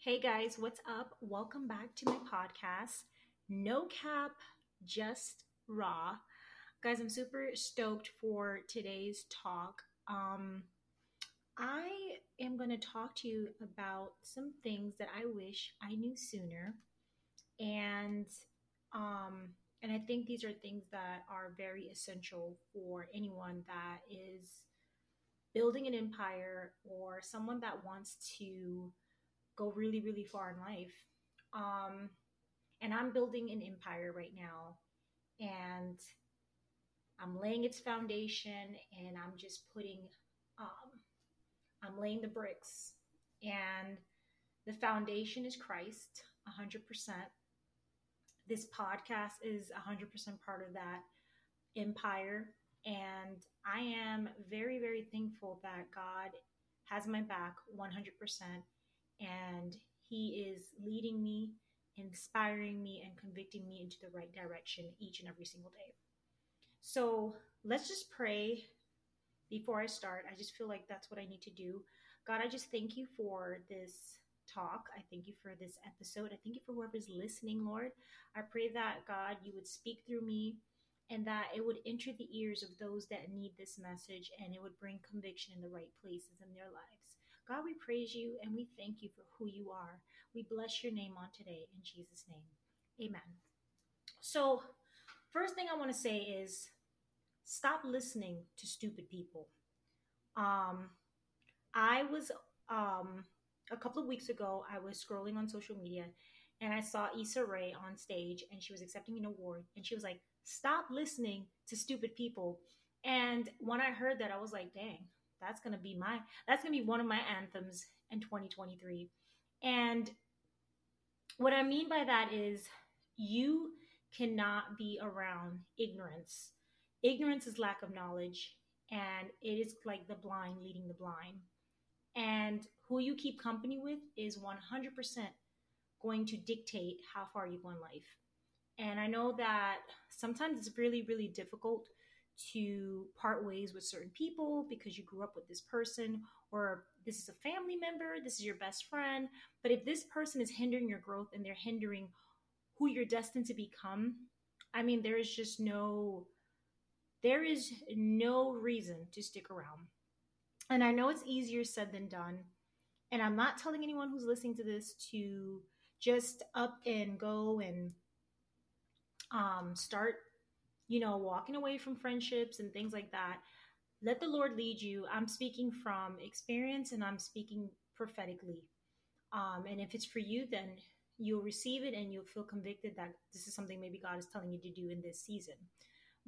Hey guys, what's up? Welcome back to my podcast, No Cap, Just Raw. Guys, I'm super stoked for today's talk. Um, I am going to talk to you about some things that I wish I knew sooner, and um, and I think these are things that are very essential for anyone that is building an empire or someone that wants to go really, really far in life. Um, and I'm building an empire right now, and I'm laying its foundation, and I'm just putting, um, I'm laying the bricks, and the foundation is Christ, 100%. This podcast is 100% part of that empire. And I am very, very thankful that God has my back 100% and He is leading me, inspiring me, and convicting me into the right direction each and every single day. So let's just pray before I start. I just feel like that's what I need to do. God, I just thank you for this talk. I thank you for this episode. I thank you for whoever's listening, Lord. I pray that, God, you would speak through me and that it would enter the ears of those that need this message and it would bring conviction in the right places in their lives. God, we praise you and we thank you for who you are. We bless your name on today in Jesus' name. Amen. So, first thing I want to say is stop listening to stupid people. Um, I was um, a couple of weeks ago, I was scrolling on social media and I saw Issa Rae on stage and she was accepting an award and she was like, Stop listening to stupid people. And when I heard that, I was like, dang, that's to be my that's to be one of my anthems in 2023 and what i mean by that is you cannot be around ignorance. Ignorance is lack of knowledge and it is like the blind leading the blind. And who you keep company with is 100% going to dictate how far you go in life. And i know that sometimes it's really really difficult to part ways with certain people because you grew up with this person or this is a family member, this is your best friend. But if this person is hindering your growth and they're hindering who you're destined to become, I mean, there is just no there is no reason to stick around. And I know it's easier said than done. And I'm not telling anyone who's listening to this to just up and go and um, start you know, walking away from friendships and things like that. Let the Lord lead you. I'm speaking from experience and I'm speaking prophetically. Um, and if it's for you, then you'll receive it and you'll feel convicted that this is something maybe God is telling you to do in this season.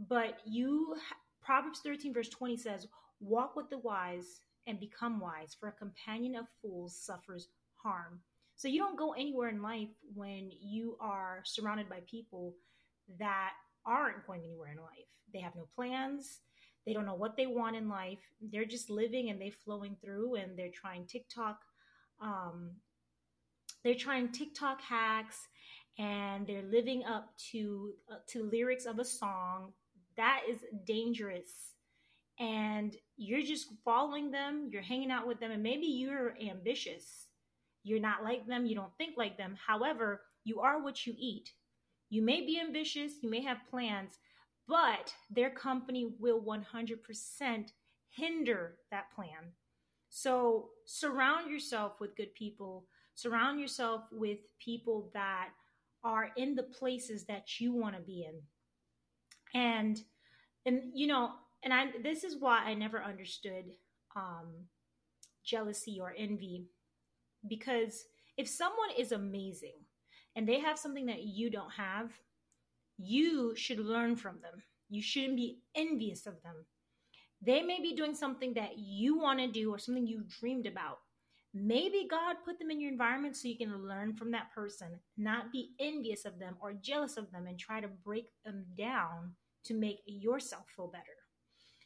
But you, Proverbs 13, verse 20 says, Walk with the wise and become wise, for a companion of fools suffers harm. So you don't go anywhere in life when you are surrounded by people that aren't going anywhere in life. They have no plans. They don't know what they want in life. They're just living and they're flowing through and they're trying TikTok. Um, they're trying TikTok hacks and they're living up to uh, to lyrics of a song. That is dangerous. And you're just following them, you're hanging out with them, and maybe you're ambitious. You're not like them, you don't think like them. However, you are what you eat. You may be ambitious, you may have plans, but their company will 100% hinder that plan. So surround yourself with good people, surround yourself with people that are in the places that you want to be in. And and you know, and I this is why I never understood um jealousy or envy because if someone is amazing and they have something that you don't have, you should learn from them. You shouldn't be envious of them. They may be doing something that you want to do or something you dreamed about. Maybe God put them in your environment so you can learn from that person, not be envious of them or jealous of them and try to break them down to make yourself feel better.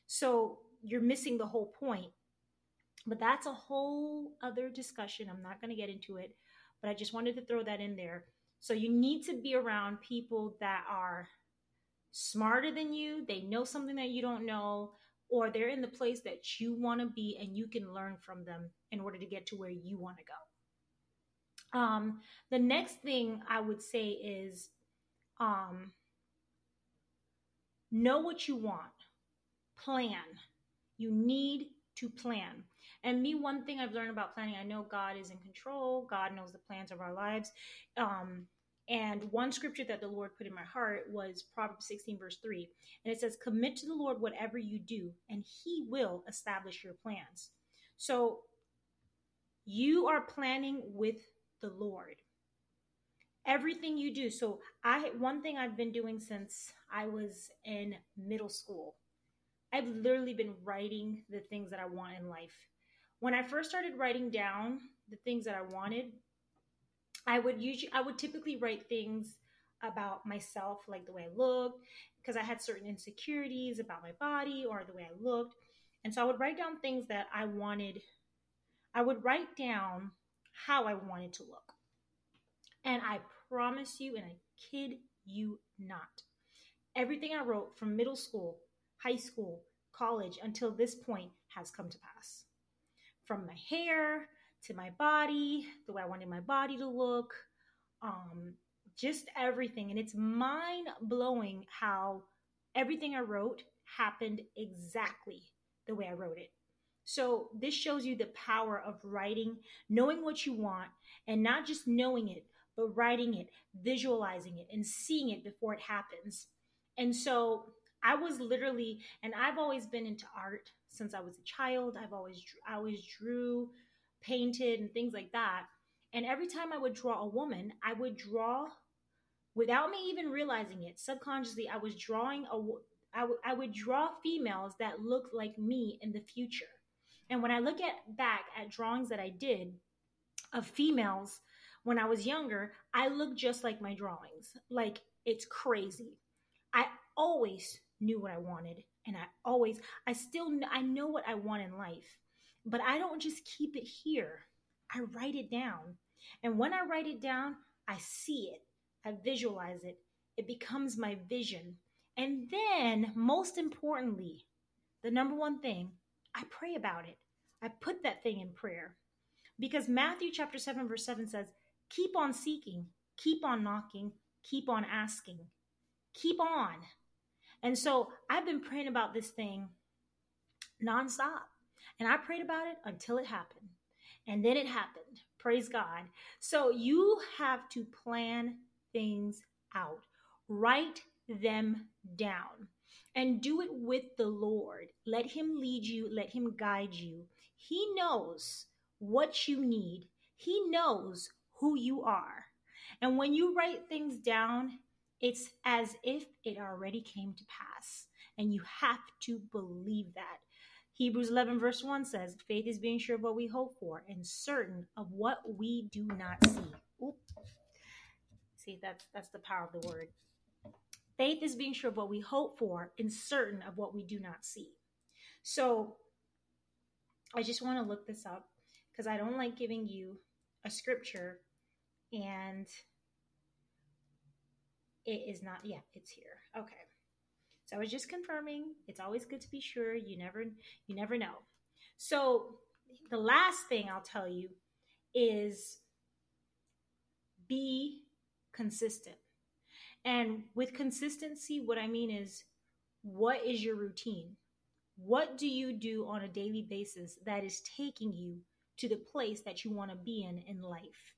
So you're missing the whole point. But that's a whole other discussion. I'm not going to get into it, but I just wanted to throw that in there so you need to be around people that are smarter than you, they know something that you don't know, or they're in the place that you want to be and you can learn from them in order to get to where you want to go. Um, the next thing I would say is um, know what you want, plan. You need to plan. And me, one thing I've learned about planning, I know God is in control. God knows the plans of our lives. Um, and one scripture that the Lord put in my heart was Proverbs 16, verse 3. And it says, Commit to the Lord whatever you do, and he will establish your plans. So you are planning with the Lord. Everything you do. So I one thing I've been doing since I was in middle school. I've literally been writing the things that I want in life. When I first started writing down the things that I wanted, I would usually I would typically write things about myself, like the way I looked, because I had certain insecurities about my body or the way I looked. And so I would write down things that I wanted. I would write down how I wanted to look. And I promise you, and I kid you not, everything I wrote from middle school, high school, college until this point has come to pass. From my hair to my body, the way I wanted my body to look, um, just everything. And it's mind blowing how everything I wrote happened exactly the way I wrote it. So, this shows you the power of writing, knowing what you want, and not just knowing it, but writing it, visualizing it, and seeing it before it happens. And so, I was literally, and I've always been into art since I was a child. I've always, I always drew, painted, and things like that. And every time I would draw a woman, I would draw without me even realizing it subconsciously. I was drawing a, I, w- I would draw females that looked like me in the future. And when I look at back at drawings that I did of females when I was younger, I look just like my drawings. Like it's crazy. I always knew what I wanted and I always I still I know what I want in life. But I don't just keep it here. I write it down. And when I write it down, I see it. I visualize it. It becomes my vision. And then, most importantly, the number one thing, I pray about it. I put that thing in prayer. Because Matthew chapter 7, verse 7 says, Keep on seeking, keep on knocking, keep on asking, keep on. And so I've been praying about this thing nonstop. And I prayed about it until it happened. And then it happened. Praise God. So you have to plan things out, write them down, and do it with the Lord. Let Him lead you, let Him guide you. He knows what you need, He knows who you are. And when you write things down, it's as if it already came to pass. And you have to believe that. Hebrews 11, verse 1 says, Faith is being sure of what we hope for and certain of what we do not see. Oop. See, that's, that's the power of the word. Faith is being sure of what we hope for and certain of what we do not see. So I just want to look this up because I don't like giving you a scripture and it is not, yeah, it's here. Okay. I was just confirming. It's always good to be sure. You never, you never know. So the last thing I'll tell you is be consistent. And with consistency, what I mean is what is your routine? What do you do on a daily basis that is taking you to the place that you want to be in in life?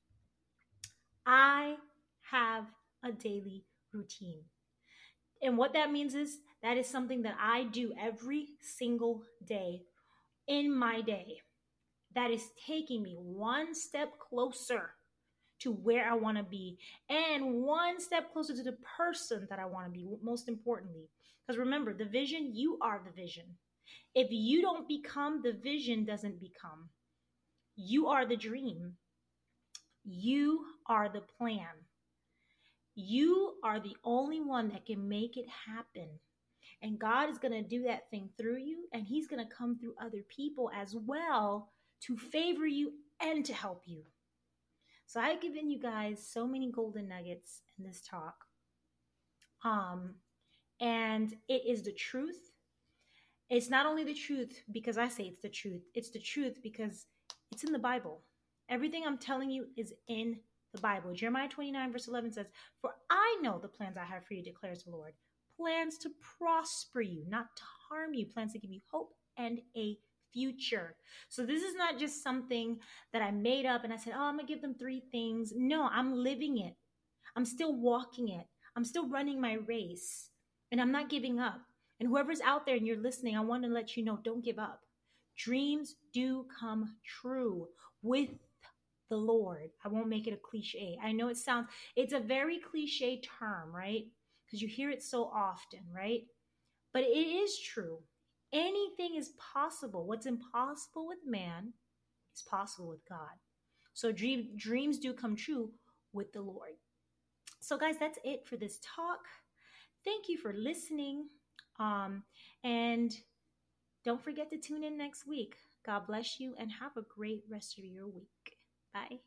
I have a daily routine. And what that means is that is something that I do every single day in my day that is taking me one step closer to where I want to be and one step closer to the person that I want to be, most importantly. Because remember, the vision, you are the vision. If you don't become, the vision doesn't become. You are the dream. You are the plan. You are the only one that can make it happen. And God is going to do that thing through you, and He's going to come through other people as well to favor you and to help you. So I've given you guys so many golden nuggets in this talk. Um, and it is the truth. It's not only the truth because I say it's the truth, it's the truth because it's in the Bible. Everything I'm telling you is in the Bible. Jeremiah 29, verse 11 says, For I know the plans I have for you, declares the Lord. Plans to prosper you, not to harm you, plans to give you hope and a future. So this is not just something that I made up and I said, oh, I'm going to give them three things. No, I'm living it. I'm still walking it. I'm still running my race and I'm not giving up. And whoever's out there and you're listening, I want to let you know don't give up. Dreams do come true with the Lord. I won't make it a cliche. I know it sounds, it's a very cliche term, right? Because you hear it so often, right? But it is true. Anything is possible. What's impossible with man is possible with God. So dream, dreams do come true with the Lord. So, guys, that's it for this talk. Thank you for listening. Um, and don't forget to tune in next week. God bless you and have a great rest of your week. Bye.